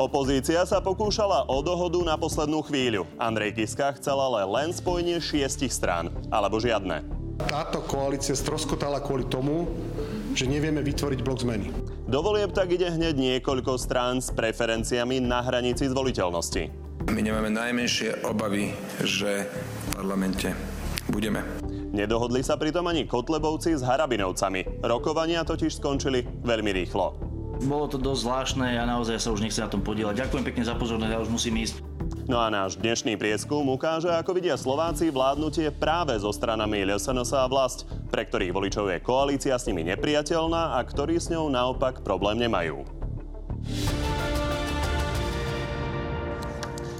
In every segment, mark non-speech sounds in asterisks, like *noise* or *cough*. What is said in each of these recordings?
Opozícia sa pokúšala o dohodu na poslednú chvíľu. Andrej Kiska chcel ale len spojenie šiestich strán, alebo žiadne. Táto koalícia stroskotala kvôli tomu, že nevieme vytvoriť blok zmeny. Do volieb tak ide hneď niekoľko strán s preferenciami na hranici zvoliteľnosti. My nemáme najmenšie obavy, že v parlamente budeme. Nedohodli sa pritom ani Kotlebovci s Harabinovcami. Rokovania totiž skončili veľmi rýchlo. Bolo to dosť zvláštne, ja naozaj sa už nechcem na tom podielať. Ďakujem pekne za pozornosť, ja už musím ísť. No a náš dnešný prieskum ukáže, ako vidia Slováci vládnutie práve so stranami LSNS a vlast, pre ktorých voličov je koalícia s nimi nepriateľná a ktorí s ňou naopak problém nemajú.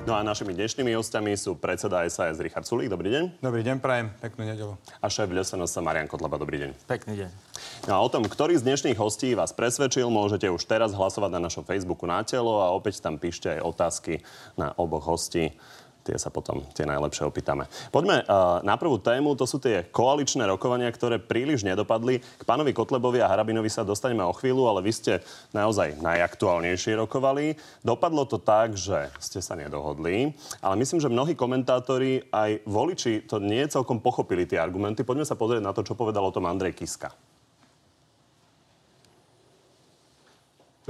No a našimi dnešnými hostiami sú predseda SAS Richard Sulík. Dobrý deň. Dobrý deň, prajem. Peknú nedelu. A šéf LSNS Marian Kotleba. Dobrý deň. Pekný deň. No a o tom, ktorý z dnešných hostí vás presvedčil, môžete už teraz hlasovať na našom Facebooku na telo a opäť tam píšte aj otázky na oboch hostí tie sa potom tie najlepšie opýtame. Poďme uh, na prvú tému, to sú tie koaličné rokovania, ktoré príliš nedopadli. K pánovi Kotlebovi a Harabinovi sa dostaneme o chvíľu, ale vy ste naozaj najaktuálnejšie rokovali. Dopadlo to tak, že ste sa nedohodli, ale myslím, že mnohí komentátori aj voliči to nie celkom pochopili tie argumenty. Poďme sa pozrieť na to, čo povedal o tom Andrej Kiska.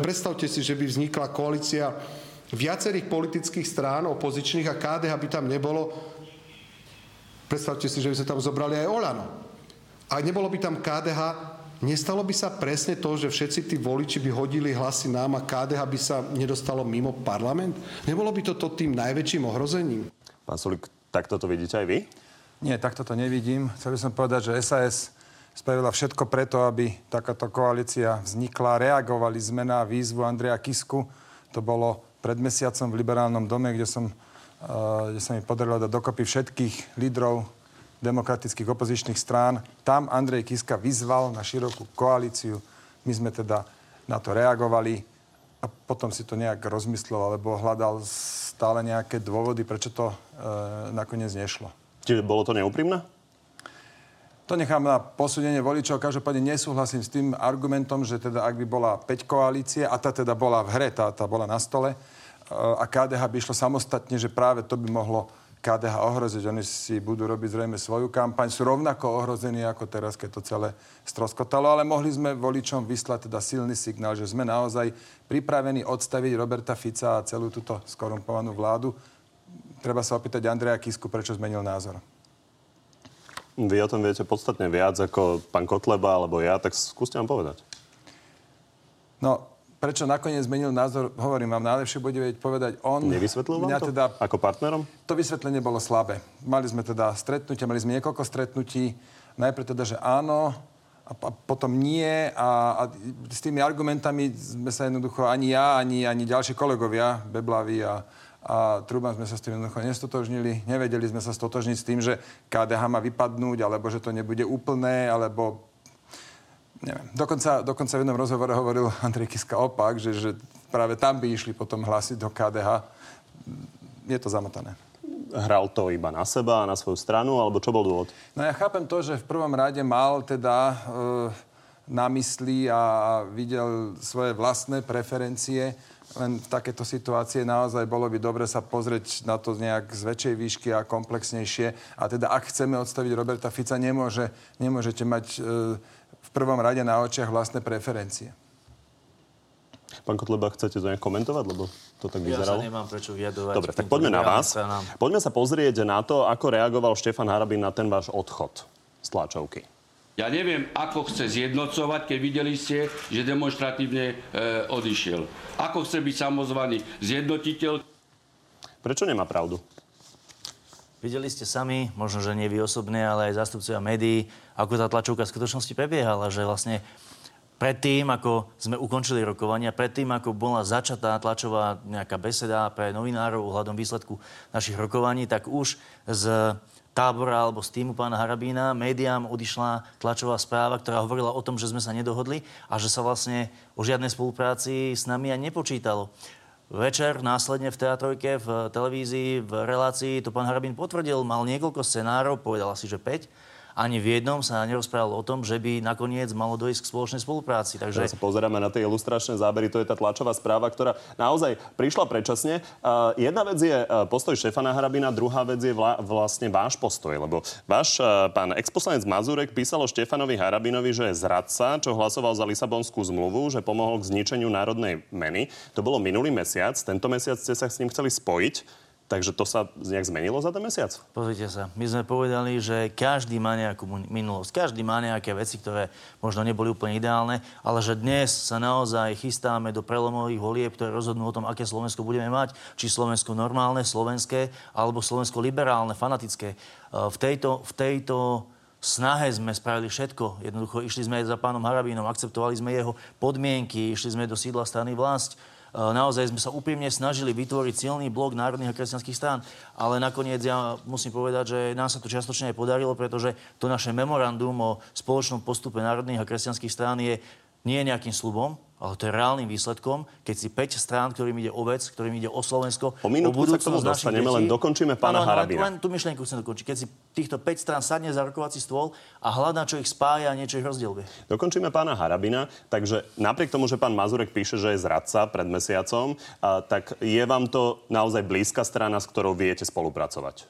Predstavte si, že by vznikla koalícia viacerých politických strán opozičných a KDH by tam nebolo. Predstavte si, že by sa tam zobrali aj Olano. A nebolo by tam KDH, nestalo by sa presne to, že všetci tí voliči by hodili hlasy nám a KDH by sa nedostalo mimo parlament? Nebolo by toto tým najväčším ohrozením? Pán Sulik, takto to vidíte aj vy? Nie, takto to nevidím. Chcel by som povedať, že SAS spravila všetko preto, aby takáto koalícia vznikla. Reagovali sme na výzvu Andreja Kisku. To bolo pred mesiacom v Liberálnom dome, kde, som, uh, kde sa mi podarilo dať dokopy všetkých lídrov demokratických opozičných strán. Tam Andrej Kiska vyzval na širokú koalíciu. My sme teda na to reagovali a potom si to nejak rozmyslel alebo hľadal stále nejaké dôvody, prečo to uh, nakoniec nešlo. Čiže bolo to neúprimné? To nechám na posúdenie voličov. Každopádne nesúhlasím s tým argumentom, že teda ak by bola 5 koalície, a tá teda bola v hre, tá, tá bola na stole, eh, a KDH by išlo samostatne, že práve to by mohlo KDH ohroziť. Oni si budú robiť zrejme svoju kampaň. Sú rovnako ohrození ako teraz, keď to celé stroskotalo. Ale mohli sme voličom vyslať teda silný signál, že sme naozaj pripravení odstaviť Roberta Fica a celú túto skorumpovanú vládu. Treba sa opýtať Andreja Kisku, prečo zmenil názor. Vy o tom viete podstatne viac ako pán Kotleba alebo ja, tak skúste vám povedať. No, prečo nakoniec zmenil názor, hovorím vám, najlepšie bude vedieť povedať on. Nevysvetlil vám to? Teda, ako partnerom? To vysvetlenie bolo slabé. Mali sme teda stretnutia, mali sme niekoľko stretnutí. Najprv teda, že áno, a, a potom nie. A, a s tými argumentami sme sa jednoducho ani ja, ani, ani ďalší kolegovia, Beblavy a, a Truban sme sa s tým jednoducho nestotožnili. Nevedeli sme sa stotožniť s tým, že KDH má vypadnúť, alebo že to nebude úplné, alebo neviem. Dokonca, dokonca v jednom rozhovore hovoril Andrej Kiska opak, že, že práve tam by išli potom hlásiť do KDH. Je to zamotané. Hral to iba na seba a na svoju stranu, alebo čo bol dôvod? No ja chápem to, že v prvom rade mal teda e, na mysli a videl svoje vlastné preferencie len v takéto situácie naozaj bolo by dobre sa pozrieť na to nejak z väčšej výšky a komplexnejšie. A teda ak chceme odstaviť Roberta Fica, nemôže, nemôžete mať e, v prvom rade na očiach vlastné preferencie. Pán Kotleba, chcete to nejak komentovať, lebo to tak vyzeralo? Ja sa nemám prečo vyjadovať. Dobre, tak poďme na vás. Poďme sa pozrieť na to, ako reagoval Štefan Harabin na ten váš odchod z tlačovky. Ja neviem, ako chce zjednocovať, keď videli ste, že demonstratívne e, odišiel. Ako chce byť samozvaný zjednotiteľ. Prečo nemá pravdu? Videli ste sami, možno, že nie vy osobne, ale aj zástupcovia médií, ako tá tlačovka v skutočnosti prebiehala, že vlastne predtým, ako sme ukončili rokovania, predtým, ako bola začatá tlačová nejaká beseda pre novinárov ohľadom výsledku našich rokovaní, tak už z tábora alebo z týmu pána Harabína médiám odišla tlačová správa, ktorá hovorila o tom, že sme sa nedohodli a že sa vlastne o žiadnej spolupráci s nami ani nepočítalo. Večer následne v teatrojke, v televízii, v relácii to pán Harabín potvrdil, mal niekoľko scenárov, povedal asi, že 5 ani v jednom sa nerozprávalo o tom, že by nakoniec malo dojsť k spoločnej spolupráci. Takže... Teraz sa pozeráme na tie ilustračné zábery, to je tá tlačová správa, ktorá naozaj prišla predčasne. Uh, jedna vec je postoj Štefana Harabina, druhá vec je vla, vlastne váš postoj, lebo váš uh, pán exposlanec Mazurek písal o Štefanovi Harabinovi, že je zradca, čo hlasoval za Lisabonskú zmluvu, že pomohol k zničeniu národnej meny. To bolo minulý mesiac, tento mesiac ste sa s ním chceli spojiť. Takže to sa nejak zmenilo za ten mesiac? Pozrite sa, my sme povedali, že každý má nejakú minulosť, každý má nejaké veci, ktoré možno neboli úplne ideálne, ale že dnes sa naozaj chystáme do prelomových volieb, ktoré rozhodnú o tom, aké Slovensko budeme mať, či Slovensko normálne, slovenské, alebo Slovensko liberálne, fanatické. E, v tejto, v tejto snahe sme spravili všetko. Jednoducho išli sme aj za pánom Harabínom, akceptovali sme jeho podmienky, išli sme do sídla strany vlast, naozaj sme sa úprimne snažili vytvoriť silný blok národných a kresťanských strán, ale nakoniec ja musím povedať, že nám sa to čiastočne aj podarilo, pretože to naše memorandum o spoločnom postupe národných a kresťanských strán je nie nejakým slubom, ale to je reálnym výsledkom, keď si 5 strán, ktorým ide o vec, ktorým ide o Slovensko, o, minútku sa k tomu dostaneme, len dokončíme pána Harabina. Len, len tú myšlienku chcem dokončiť. Keď si týchto 5 strán sadne za rokovací stôl a hľadá, čo ich spája a niečo ich rozdieluje. Dokončíme pána Harabina, takže napriek tomu, že pán Mazurek píše, že je zradca pred mesiacom, a, tak je vám to naozaj blízka strana, s ktorou viete spolupracovať?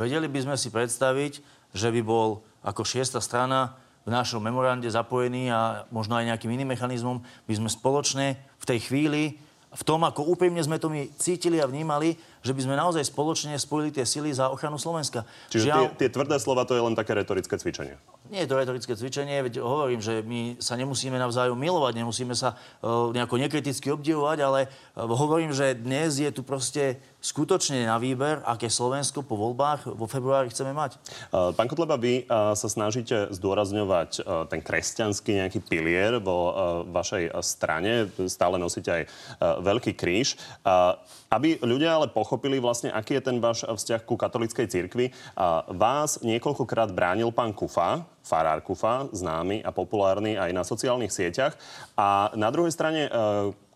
Vedeli by sme si predstaviť, že by bol ako šiesta strana v našom memorande zapojení a možno aj nejakým iným mechanizmom, by sme spoločne v tej chvíli v tom, ako úprimne sme to my cítili a vnímali, že by sme naozaj spoločne spojili tie sily za ochranu Slovenska. Čiže Žiaľ, tie, tie tvrdé slova to je len také retorické cvičenie? Nie je to retorické cvičenie, veď hovorím, že my sa nemusíme navzájom milovať, nemusíme sa uh, nejako nekriticky obdivovať, ale uh, hovorím, že dnes je tu proste skutočne na výber, aké Slovensko po voľbách vo februári chceme mať. Uh, pán Kotleba, vy uh, sa snažíte zdôrazňovať uh, ten kresťanský nejaký pilier vo uh, vašej strane, stále nosíte aj uh, veľký kríž. Uh, aby ľudia ale pochopili vlastne, aký je ten váš vzťah ku katolíckej cirkvi. Vás niekoľkokrát bránil pán Kufa, farár Kufa, známy a populárny aj na sociálnych sieťach. A na druhej strane e,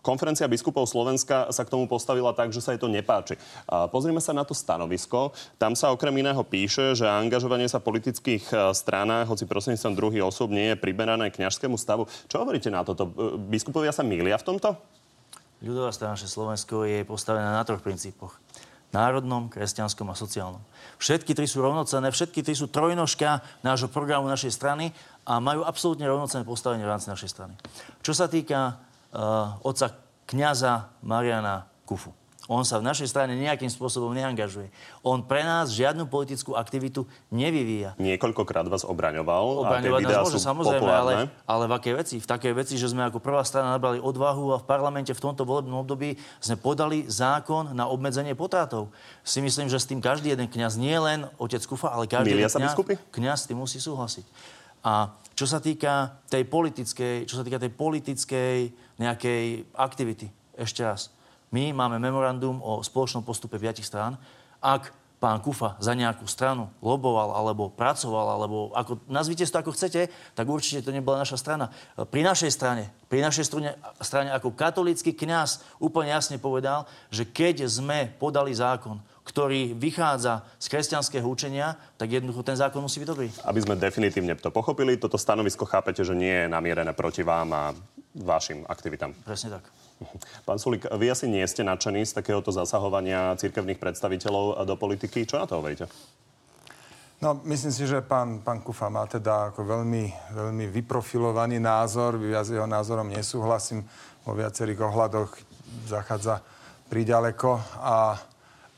Konferencia biskupov Slovenska sa k tomu postavila tak, že sa jej to nepáči. Pozrime sa na to stanovisko. Tam sa okrem iného píše, že angažovanie sa politických e, stranách, hoci prostredníctvom druhý osob, nie je priberané kňažskému stavu. Čo hovoríte na toto? E, biskupovia sa mília v tomto? Ľudová strana Slovensko je postavená na troch princípoch. Národnom, kresťanskom a sociálnom. Všetky tri sú rovnocenné, všetky tri sú trojnožka nášho programu našej strany a majú absolútne rovnocenné postavenie v rámci našej strany. Čo sa týka uh, otca kniaza Mariana Kufu. On sa v našej strane nejakým spôsobom neangažuje. On pre nás žiadnu politickú aktivitu nevyvíja. Niekoľkokrát vás obraňoval. Obraňovať nás môže, samozrejme, ale, ale v akej veci? V takej veci, že sme ako prvá strana nabrali odvahu a v parlamente v tomto volebnom období sme podali zákon na obmedzenie potratov. Si myslím, že s tým každý jeden kňaz, nie len otec Kufa, ale každý jeden kňaz, kňaz s tým musí súhlasiť. A čo sa týka tej politickej, čo sa týka tej politickej nejakej aktivity, ešte raz, my máme memorandum o spoločnom postupe piatich strán. Ak pán Kufa za nejakú stranu loboval alebo pracoval, alebo ako, nazvite to ako chcete, tak určite to nebola naša strana. Pri našej strane, pri našej strane, strane ako katolícky kňaz úplne jasne povedal, že keď sme podali zákon, ktorý vychádza z kresťanského učenia, tak jednoducho ten zákon musí byť dobrý. Aby sme definitívne to pochopili, toto stanovisko chápete, že nie je namierené proti vám a vašim aktivitám. Presne tak. Pán Sulik, vy asi nie ste nadšení z takéhoto zasahovania cirkevných predstaviteľov do politiky. Čo na to hovoríte? No, myslím si, že pán, pán Kufa má teda ako veľmi, veľmi vyprofilovaný názor. Ja s jeho názorom nesúhlasím. Vo viacerých ohľadoch zachádza priďaleko. A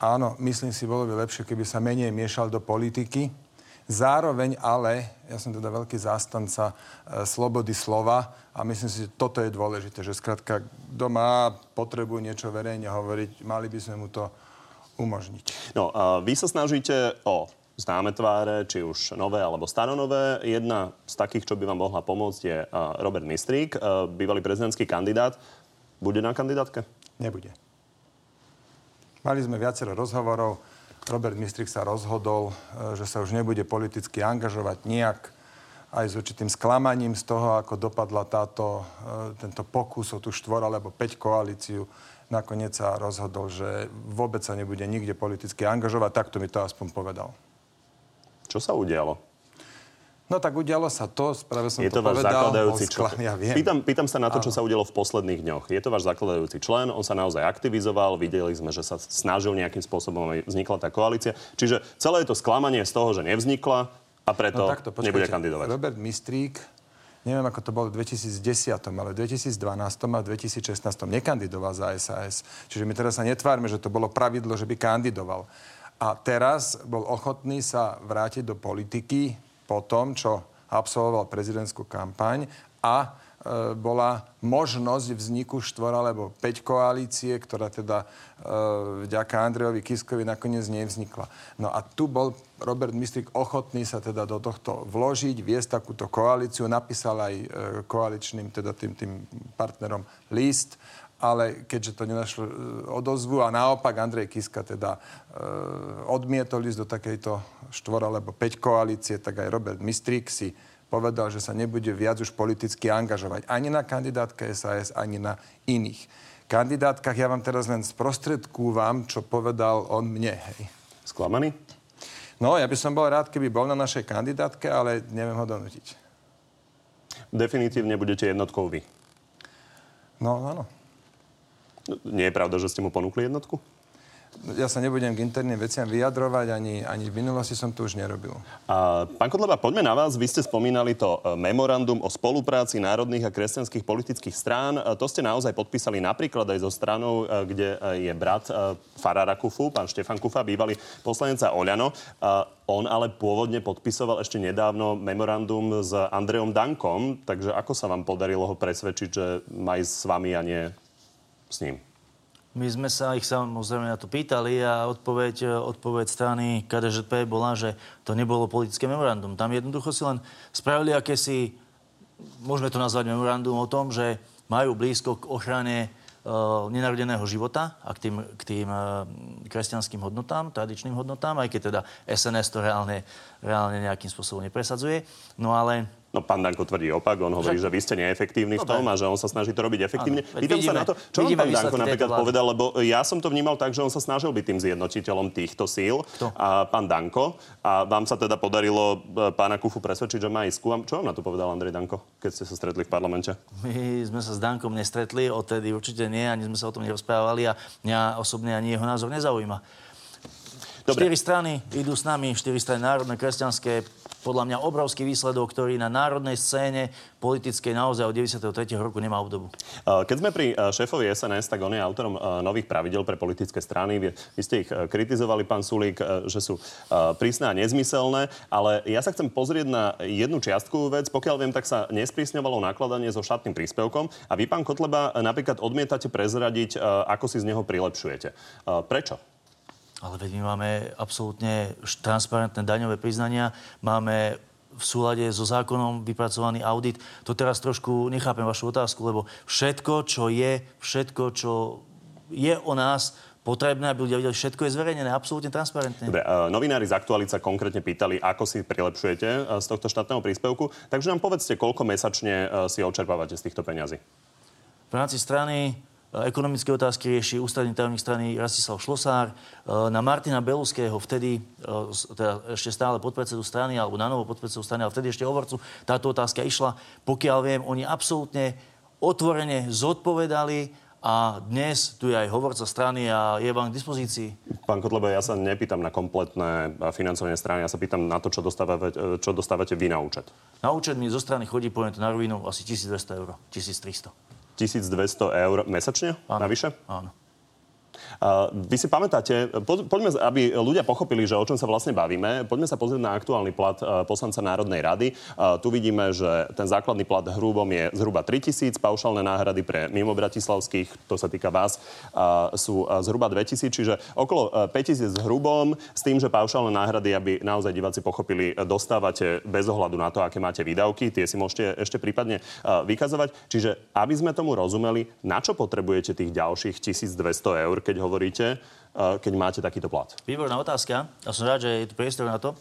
áno, myslím si, bolo by lepšie, keby sa menej miešal do politiky Zároveň ale, ja som teda veľký zástanca e, slobody slova a myslím si, že toto je dôležité, že skrátka, kto má potrebu niečo verejne hovoriť, mali by sme mu to umožniť. No, a vy sa snažíte o známe tváre, či už nové alebo staronové. Jedna z takých, čo by vám mohla pomôcť, je Robert Mistrík, bývalý prezidentský kandidát. Bude na kandidátke? Nebude. Mali sme viacero rozhovorov Robert Mistrik sa rozhodol, e, že sa už nebude politicky angažovať nejak, aj s určitým sklamaním z toho, ako dopadla táto, e, tento pokus o tú štvor alebo 5 koalíciu. Nakoniec sa rozhodol, že vôbec sa nebude nikde politicky angažovať. Takto mi to aspoň povedal. Čo sa udialo? No tak udialo sa to, práve som je to, to váš povedal. zakladajúci skla... člen. Ja viem. Pýtam, pýtam sa na to, čo sa udialo v posledných dňoch. Je to váš zakladajúci člen, on sa naozaj aktivizoval, videli sme, že sa snažil nejakým spôsobom, aby vznikla tá koalícia. Čiže celé je to sklamanie z toho, že nevznikla a preto no, takto, počkajte, nebude kandidovať. Robert Mistrík, neviem ako to bolo v 2010, ale v 2012 a 2016 nekandidoval za SAS. Čiže my teraz sa netvárme, že to bolo pravidlo, že by kandidoval. A teraz bol ochotný sa vrátiť do politiky po tom, čo absolvoval prezidentskú kampaň a e, bola možnosť vzniku štvora alebo 5 koalície, ktorá teda e, vďaka Andrejovi Kiskovi nakoniec nevznikla. No a tu bol Robert Mistrik ochotný sa teda do tohto vložiť, viesť takúto koalíciu, napísal aj e, koaličným, teda tým, tým partnerom list, ale keďže to nenašlo e, odozvu a naopak Andrej Kiska teda e, odmietol ísť do takejto štvora alebo 5 koalície, tak aj Robert Mistrík si povedal, že sa nebude viac už politicky angažovať ani na kandidátke SAS, ani na iných kandidátkach. Ja vám teraz len sprostredkúvam, čo povedal on mne. Hej. Sklamaný? No, ja by som bol rád, keby bol na našej kandidátke, ale neviem ho donútiť. Definitívne budete jednotkou vy. No, áno. Nie je pravda, že ste mu ponúkli jednotku? Ja sa nebudem k interným veciam vyjadrovať, ani, ani v minulosti som to už nerobil. A, pán Kotleba, poďme na vás. Vy ste spomínali to e, memorandum o spolupráci národných a kresťanských politických strán. E, to ste naozaj podpísali napríklad aj so stranou, e, kde je brat Farára Kufu, pán Štefan Kufa, bývalý poslaneca Oľano. On ale pôvodne podpisoval ešte nedávno memorandum s Andrejom Dankom, takže ako sa vám podarilo ho presvedčiť, že má ísť s vami a nie s ním? My sme sa ich samozrejme na to pýtali a odpoveď, odpoveď strany KDŽP bola, že to nebolo politické memorandum. Tam jednoducho si len spravili akési, môžeme to nazvať memorandum o tom, že majú blízko k ochrane uh, nenarodeného života a k tým, k tým uh, kresťanským hodnotám, tradičným hodnotám, aj keď teda SNS to reálne, reálne nejakým spôsobom nepresadzuje. No ale No pán Danko tvrdí opak, on hovorí, že vy ste neefektívni v tom a že on sa snaží to robiť efektívne. Áno, Pýtam vidíme, sa na to, čo vám pán Danko napríklad povedal, lebo ja som to vnímal tak, že on sa snažil byť tým zjednotiteľom týchto síl. Kto? A pán Danko. A vám sa teda podarilo e, pána Kufu presvedčiť, že má ísť ku Čo vám na to povedal Andrej Danko, keď ste sa stretli v parlamente? My sme sa s Dankom nestretli, odtedy určite nie, ani sme sa o tom nerozprávali a mňa osobne ani jeho názor nezaujíma. Dobre. Štyri strany idú s nami, štyri strany národné, kresťanské. Podľa mňa obrovský výsledok, ktorý na národnej scéne politickej naozaj od 93. roku nemá obdobu. E, keď sme pri e, šéfovi SNS, tak on je autorom e, nových pravidel pre politické strany. Vy, ste ich kritizovali, pán Sulík, že sú prísne a nezmyselné, ale ja sa chcem pozrieť na jednu čiastkovú vec. Pokiaľ viem, tak sa nesprísňovalo nakladanie so štátnym príspevkom a vy, pán Kotleba, napríklad odmietate prezradiť, ako si z neho prilepšujete. Prečo? Ale veď my máme absolútne transparentné daňové priznania, máme v súlade so zákonom vypracovaný audit. To teraz trošku nechápem vašu otázku, lebo všetko, čo je, všetko, čo je o nás, potrebné, aby ľudia videli, všetko je zverejnené, absolútne transparentne. Dobre, uh, novinári z Aktualit sa konkrétne pýtali, ako si prilepšujete uh, z tohto štátneho príspevku. Takže nám povedzte, koľko mesačne uh, si odčerpávate z týchto peňazí. V rámci strany ekonomické otázky rieši ústredný tajomník strany Rastislav Šlosár. Na Martina Beluského, vtedy teda ešte stále podpredsedu strany, alebo na novo podpredsedu strany, ale vtedy ešte hovorcu, táto otázka išla. Pokiaľ viem, oni absolútne otvorene zodpovedali a dnes tu je aj hovorca strany a je vám k dispozícii. Pán Kotlebo, ja sa nepýtam na kompletné financovanie strany, ja sa pýtam na to, čo dostávate, čo dostávate vy na účet. Na účet mi zo strany chodí, poviem to na rovinu, asi 1200 eur, 1300. 1200 eur mesačne? Áno. Navyše? Áno. Vy si pamätáte, po, poďme, aby ľudia pochopili, že o čom sa vlastne bavíme, poďme sa pozrieť na aktuálny plat uh, poslanca Národnej rady. Uh, tu vidíme, že ten základný plat hrubom je zhruba 3000, paušálne náhrady pre mimo bratislavských, to sa týka vás, uh, sú zhruba 2000, čiže okolo uh, 5000 hrubom, s tým, že paušálne náhrady, aby naozaj diváci pochopili, dostávate bez ohľadu na to, aké máte výdavky, tie si môžete ešte prípadne vykazovať. Čiže aby sme tomu rozumeli, na čo potrebujete tých ďalších 1200 eur, keď hovoríte, keď máte takýto plat? Výborná otázka. Ja som rád, že je tu priestor na to.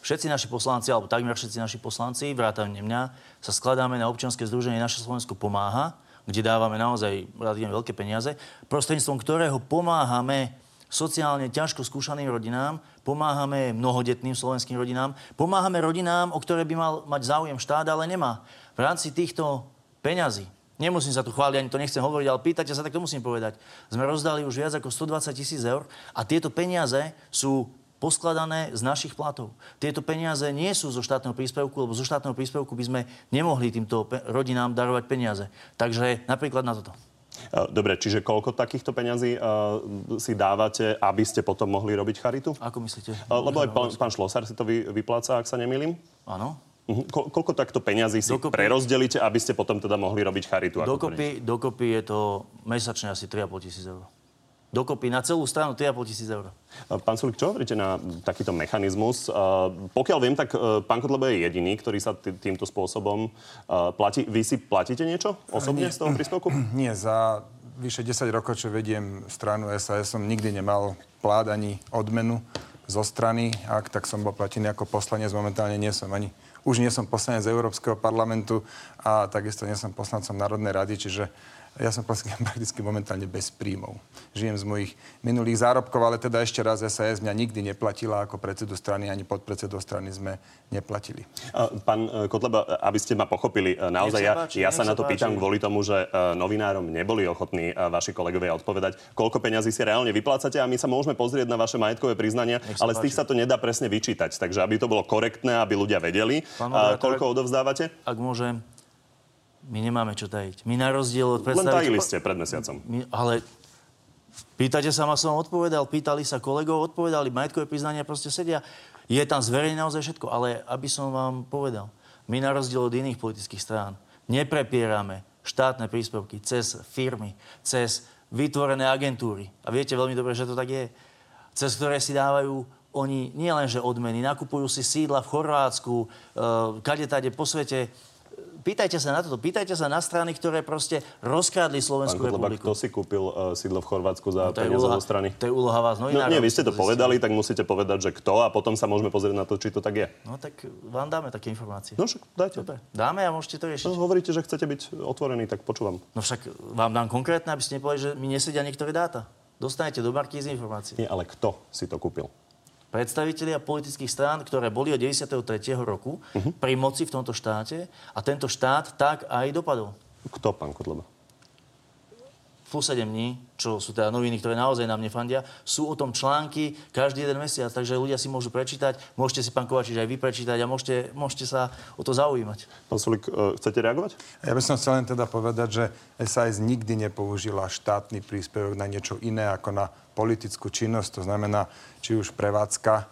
Všetci naši poslanci, alebo takmer všetci naši poslanci, vrátane mňa, sa skladáme na občianske združenie Naše Slovensko pomáha, kde dávame naozaj relatívne veľké peniaze, prostredníctvom ktorého pomáhame sociálne ťažko skúšaným rodinám, pomáhame mnohodetným slovenským rodinám, pomáhame rodinám, o ktoré by mal mať záujem štát, ale nemá. V rámci týchto peňazí, nemusím sa tu chváliť, ani to nechcem hovoriť, ale pýtate sa, tak to musím povedať. Sme rozdali už viac ako 120 tisíc eur a tieto peniaze sú poskladané z našich platov. Tieto peniaze nie sú zo štátneho príspevku, lebo zo štátneho príspevku by sme nemohli týmto rodinám darovať peniaze. Takže napríklad na toto. Dobre, čiže koľko takýchto peňazí uh, si dávate, aby ste potom mohli robiť charitu? Ako myslíte? Uh, lebo aj pán, pán Šlosár si to vy, vypláca, ak sa nemýlim? Áno. Uh-huh. Ko- koľko takto peňazí si dokopy, prerozdelíte, aby ste potom teda mohli robiť charitu? Dokopy, dokopy je to mesačne asi 3,5 tisíc eur. Dokopy na celú stranu 3,5 tisíc eur. Pán Sulik, čo hovoríte na takýto mechanizmus? Pokiaľ viem, tak e, pán Kotlebo je jediný, ktorý sa t- týmto spôsobom e, platí. Vy si platíte niečo osobne Nie. z toho príspevku? *clears throat* Nie, za vyše 10 rokov, čo vediem stranu SAS, som nikdy nemal plát ani odmenu zo strany. Ak tak som bol platený ako poslanec, momentálne nie som ani už nie som poslanec Európskeho parlamentu a takisto nie som poslancom Národnej rady, čiže ja som *laughs* prakticky momentálne bez príjmov. Žijem z mojich minulých zárobkov, ale teda ešte raz SAS mňa nikdy neplatila ako predsedu strany, ani podpredsedu strany sme neplatili. Pán e, Kotleba, aby ste ma pochopili, e, naozaj ja, páči, ja sa na to páči. pýtam kvôli tomu, že e, novinárom neboli ochotní vaši kolegovia odpovedať, koľko peňazí si reálne vyplácate a my sa môžeme pozrieť na vaše majetkové priznania, ale z tých sa to nedá presne vyčítať. Takže aby to bolo korektné, aby ľudia vedeli, koľko odovzdávate. Ak môžem, my nemáme čo tajiť. My na rozdiel od predstaviteľov... Len tajili ste pred mesiacom. My, ale pýtate sa ma, som odpovedal, pýtali sa kolegov, odpovedali, majetkové priznania proste sedia. Je tam zverejne naozaj všetko, ale aby som vám povedal, my na rozdiel od iných politických strán neprepierame štátne príspevky cez firmy, cez vytvorené agentúry. A viete veľmi dobre, že to tak je. Cez ktoré si dávajú oni nielenže odmeny, nakupujú si sídla v Chorvátsku, e, kade tade po svete Pýtajte sa na toto. Pýtajte sa na strany, ktoré proste rozkrádli Slovenskú Pán republiku. Kto si kúpil uh, sídlo v Chorvátsku za no, peniaze zo strany? To je úloha vás novinárov. No, nie, vy ste to povedali, tak musíte povedať, že kto a potom sa môžeme pozrieť na to, či to tak je. No tak vám dáme také informácie. No však dajte. Dobre, dáme a môžete to riešiť. No, hovoríte, že chcete byť otvorení, tak počúvam. No však vám dám konkrétne, aby ste nepovedali, že mi nesedia niektoré dáta. Dostanete do z informácií. Nie, ale kto si to kúpil? Predstavitelia politických strán, ktoré boli od 93. roku uh-huh. pri moci v tomto štáte a tento štát tak aj dopadol. Kto, pán Kotleba? Plus 7 dní, čo sú teda noviny, ktoré naozaj nám nefandia, sú o tom články každý jeden mesiac, takže ľudia si môžu prečítať, môžete si, pán Kovačič, aj vy prečítať a môžete, môžete sa o to zaujímať. Pán Sulik, e, chcete reagovať? Ja by som chcel len teda povedať, že SAS nikdy nepoužila štátny príspevok na niečo iné ako na politickú činnosť, to znamená či už prevádzka, e,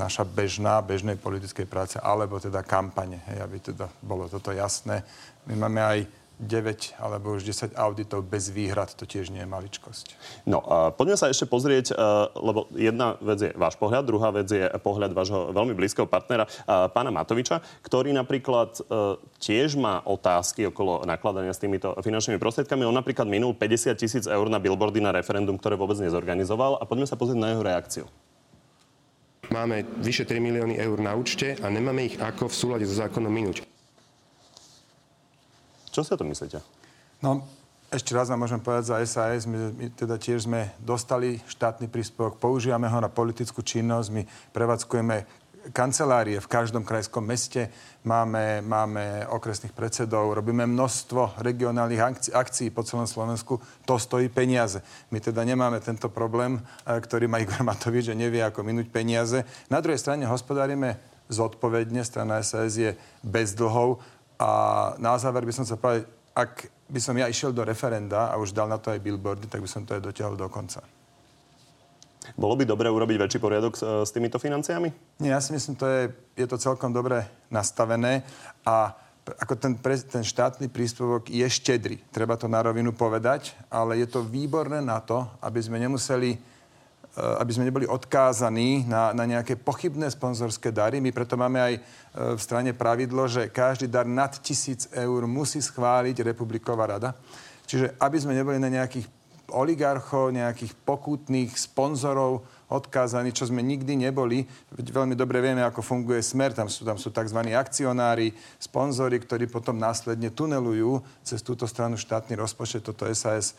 naša bežná, bežnej politickej práce, alebo teda kampane, hej, aby teda bolo toto jasné. My máme aj 9 alebo už 10 auditov bez výhrad, to tiež nie je maličkosť. No, poďme sa ešte pozrieť, uh, lebo jedna vec je váš pohľad, druhá vec je pohľad vášho veľmi blízkeho partnera, uh, pána Matoviča, ktorý napríklad uh, tiež má otázky okolo nakladania s týmito finančnými prostriedkami. On napríklad minul 50 tisíc eur na billboardy na referendum, ktoré vôbec nezorganizoval a poďme sa pozrieť na jeho reakciu. Máme vyše 3 milióny eur na účte a nemáme ich ako v súlade so zákonom minúť. Čo si o tom myslíte? No, ešte raz vám môžem povedať za SAS, my, my teda tiež sme dostali štátny príspevok, používame ho na politickú činnosť, my prevádzkujeme kancelárie v každom krajskom meste, máme, máme okresných predsedov, robíme množstvo regionálnych akcií, akcií po celom Slovensku, to stojí peniaze. My teda nemáme tento problém, e, ktorý má Igor Matovič, že nevie, ako minúť peniaze. Na druhej strane hospodárime zodpovedne, strana SAS je bez dlhov, a na záver by som sa povedal, ak by som ja išiel do referenda a už dal na to aj billboardy, tak by som to aj dotiahol do konca. Bolo by dobre urobiť väčší poriadok s, s týmito financiami? Nie, ja si myslím, to je, je to celkom dobre nastavené a ako ten, ten štátny príspevok je štedrý. Treba to na rovinu povedať, ale je to výborné na to, aby sme nemuseli aby sme neboli odkázaní na, na nejaké pochybné sponzorské dary. My preto máme aj eh, v strane pravidlo, že každý dar nad tisíc eur musí schváliť Republiková rada. Čiže aby sme neboli na nejakých oligarchov, nejakých pokutných sponzorov odkázaní, čo sme nikdy neboli. Veľmi dobre vieme, ako funguje smer. Tam sú, tam sú tzv. akcionári, sponzory, ktorí potom následne tunelujú cez túto stranu štátny rozpočet. Toto SAS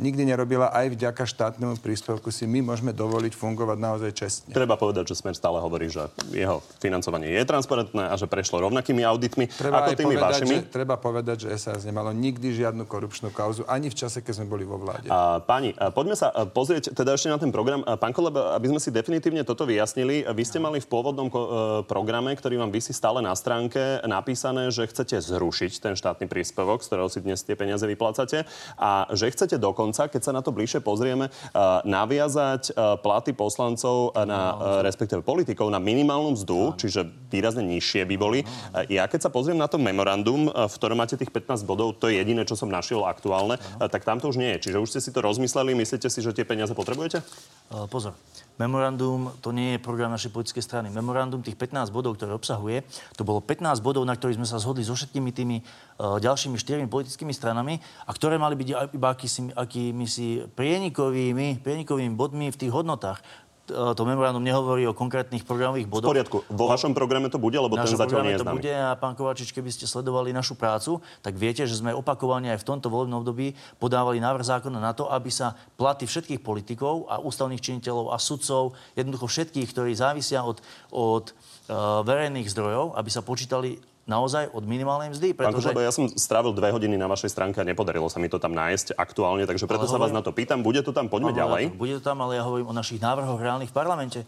nikdy nerobila aj vďaka štátnemu príspevku si my môžeme dovoliť fungovať naozaj čestne. Treba povedať, že Smer stále hovorí, že jeho financovanie je transparentné a že prešlo rovnakými auditmi Treba ako tými povedať, vašimi. Že, treba povedať, že SAS nemalo nikdy žiadnu korupčnú kauzu, ani v čase, keď sme boli vo vláde. A, páni, a poďme sa a, pozrieť teda ešte na ten program. A, Pán Koleb, aby sme si definitívne toto vyjasnili, vy ste mali v pôvodnom ko- e, programe, ktorý vám vysí stále na stránke, napísané, že chcete zrušiť ten štátny príspevok, z ktorého si dnes tie peniaze vyplácate a že chcete dokonca, keď sa na to bližšie pozrieme, e, naviazať e, platy poslancov na, e, respektíve politikov na minimálnu mzdu, čiže výrazne nižšie by boli. Ja keď sa pozriem na to memorandum, v ktorom máte tých 15 bodov, to je jediné, čo som našiel aktuálne, tak tam to už nie je. Čiže už ste si to rozmysleli, myslíte si, že tie peniaze potrebujete? Uh, Pozor, memorandum to nie je program našej politickej strany. Memorandum tých 15 bodov, ktoré obsahuje, to bolo 15 bodov, na ktorých sme sa zhodli so všetkými tými uh, ďalšími štyrmi politickými stranami a ktoré mali byť iba akými si prienikovými, prienikovými bodmi v tých hodnotách. Uh, To memorandum nehovorí o konkrétnych programových V bodoch. poriadku. Vo vašom programe to bude, lebo ten zatiaľ nie je to známy. bude a pán Kovačič, keby ste sledovali našu prácu, tak viete, že sme opakovane aj v tomto volebnom období podávali návrh zákona na to, aby sa platy všetkých politikov a ústavných činiteľov a sudcov, jednoducho všetkých, ktorí závisia od, od uh, verejných zdrojov, aby sa počítali naozaj od minimálnej mzdy. Pán Pretože... Kotleba, ja som strávil dve hodiny na vašej stránke a nepodarilo sa mi to tam nájsť aktuálne, takže preto Ale sa vás hovorím- na to pýtam. Bude to tam, poďme Áno, ďalej. Bude to tam, ale ja hovorím o našich návrhoch reálnych v parlamente.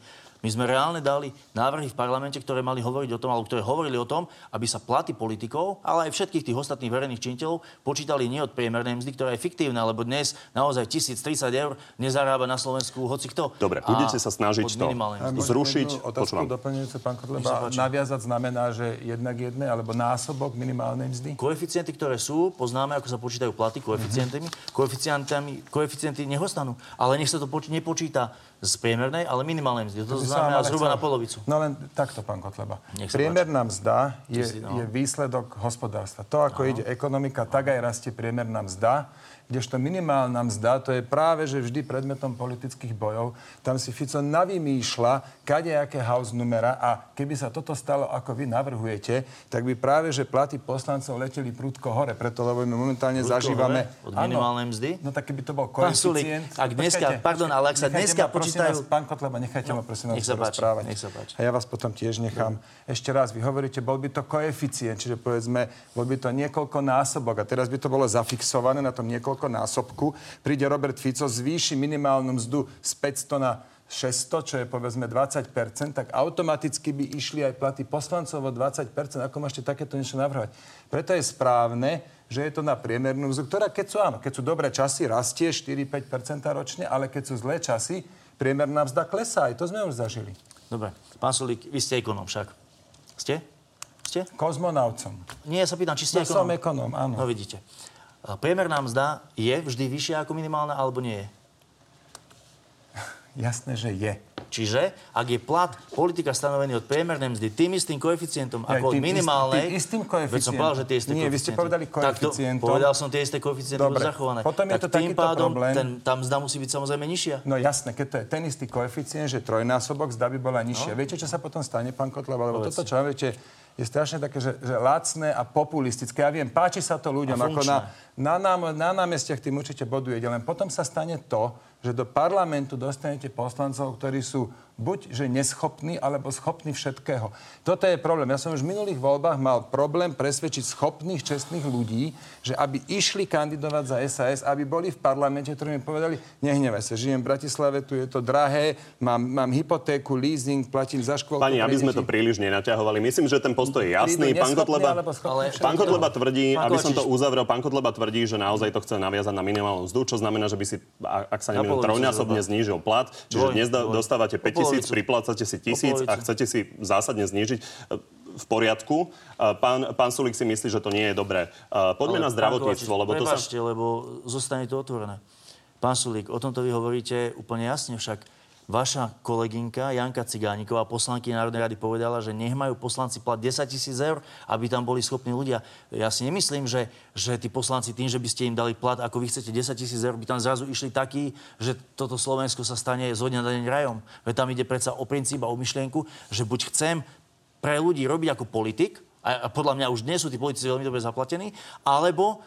My sme reálne dali návrhy v parlamente, ktoré mali hovoriť o tom, alebo ktoré hovorili o tom, aby sa platy politikov, ale aj všetkých tých ostatných verejných činiteľov počítali nie od priemernej mzdy, ktorá je fiktívna, lebo dnes naozaj 1030 eur nezarába na Slovensku hoci kto. Dobre, budete sa snažiť to zrušiť, Otázku doplňujúce, pán Kotleba. Naviazať znamená, že jednak jedné, alebo násobok minimálnej mzdy? Koeficienty, ktoré sú, poznáme, ako sa počítajú platy koeficientami. Koeficientami, koeficienty nech ostanú, ale nech sa to poč- nepočíta z priemernej, ale minimálnej mzdy. To som znamená zhruba na polovicu. No len takto, pán Kotleba. Priemerná mzda je, si, no. je výsledok hospodárstva. To, ako ide ekonomika, tak aj rastie priemerná mzda. Kdežto minimálna mzda, to je práve, že vždy predmetom politických bojov. Tam si Fico navymýšľa kadejaké house numera a keby sa toto stalo, ako vy navrhujete, tak by práve, že platy poslancov leteli prúdko hore. Preto, lebo my momentálne Prudko zažívame... hore? Od minimálnej mzdy? No tak keby to bol Pán Sulík, koeficient... ak dneska- Počkajte, pardon, ale ak sa dneska ma, počítajú- Vás, pán Kotleba, nechajte ma prosím vás nech páči, rozprávať. nech sa páči. A ja vás potom tiež nechám. Ešte raz, vy hovoríte, bol by to koeficient, čiže povedzme, bol by to niekoľko násobok a teraz by to bolo zafixované na tom niekoľko násobku. Príde Robert Fico, zvýši minimálnu mzdu z 500 na 600, čo je povedzme 20%, tak automaticky by išli aj platy poslancov o 20%. Ako môžete takéto niečo navrhovať? Preto je správne, že je to na priemernú mzdu, ktorá keď sú, áno, keď sú dobré časy, rastie 4-5% ročne, ale keď sú zlé časy, priemerná mzda klesá. Aj to sme už zažili. Dobre. Pán Sulík, vy ste ekonom však. Ste? Ste? Kozmonautom. Nie, ja sa pýtam, či ste No, ekonom. som ekonóm, áno. No vidíte. A Priemerná mzda je vždy vyššia ako minimálna, alebo nie je? Jasné, že je. Čiže, ak je plat politika stanovený od priemernej mzdy tým istým koeficientom ako od minimálnej... tým istým Veď som koeficientom. povedal, že tie isté Nie, vy ste povedali koeficientom. povedal som tie isté koeficienty budú Dobre. zachované. Potom je tak to tým pádom problém. Ten, tá mzda musí byť samozrejme nižšia. No jasné, keď to je ten istý koeficient, že trojnásobok zda by bola nižšia. No. Viete, čo sa potom stane, pán Kotleba? Lebo Povedz. toto, čo viete, je strašne také, že, že lacné a populistické. Ja viem, páči sa to ľuďom, ako na, na, nám, na námestiach tým určite bodujete. Len potom sa stane to, že do parlamentu dostanete poslancov, ktorí sú buď že neschopní, alebo schopní všetkého. Toto je problém. Ja som už v minulých voľbách mal problém presvedčiť schopných, čestných ľudí, že aby išli kandidovať za SAS, aby boli v parlamente, ktorí mi povedali, nehnevaj sa, žijem v Bratislave, tu je to drahé, mám, mám hypotéku, leasing, platím za škôlku. Pani, aby sme deti." to príliš nenaťahovali. Myslím, že ten postoj je jasný. Pán Kotleba, pán Kotleba tvrdí, Pán aby som to uzavrel, pán Kotleba tvrdí, že naozaj to chce naviazať na minimálnu mzdu, čo znamená, že by si, ak sa nemýlim, trojnásobne znížil plat. Čiže dnes dostávate O 5 tisíc, priplácate si tisíc a chcete si zásadne znížiť. E, V poriadku. E, Pán, pán Sulik si myslí, že to nie je dobré. E, Poďme Ale na zdravotníctvo, lebo to sa... lebo zostane to otvorené. Pán Sulík, o tomto vy hovoríte úplne jasne, však vaša kolegynka Janka Cigániková, poslanky Národnej rady, povedala, že nech majú poslanci plat 10 tisíc eur, aby tam boli schopní ľudia. Ja si nemyslím, že, že tí poslanci tým, že by ste im dali plat, ako vy chcete 10 tisíc eur, by tam zrazu išli takí, že toto Slovensko sa stane zo dňa na deň rajom. Veď tam ide predsa o princíp a o myšlienku, že buď chcem pre ľudí robiť ako politik, a podľa mňa už dnes sú tí politici veľmi dobre zaplatení, alebo,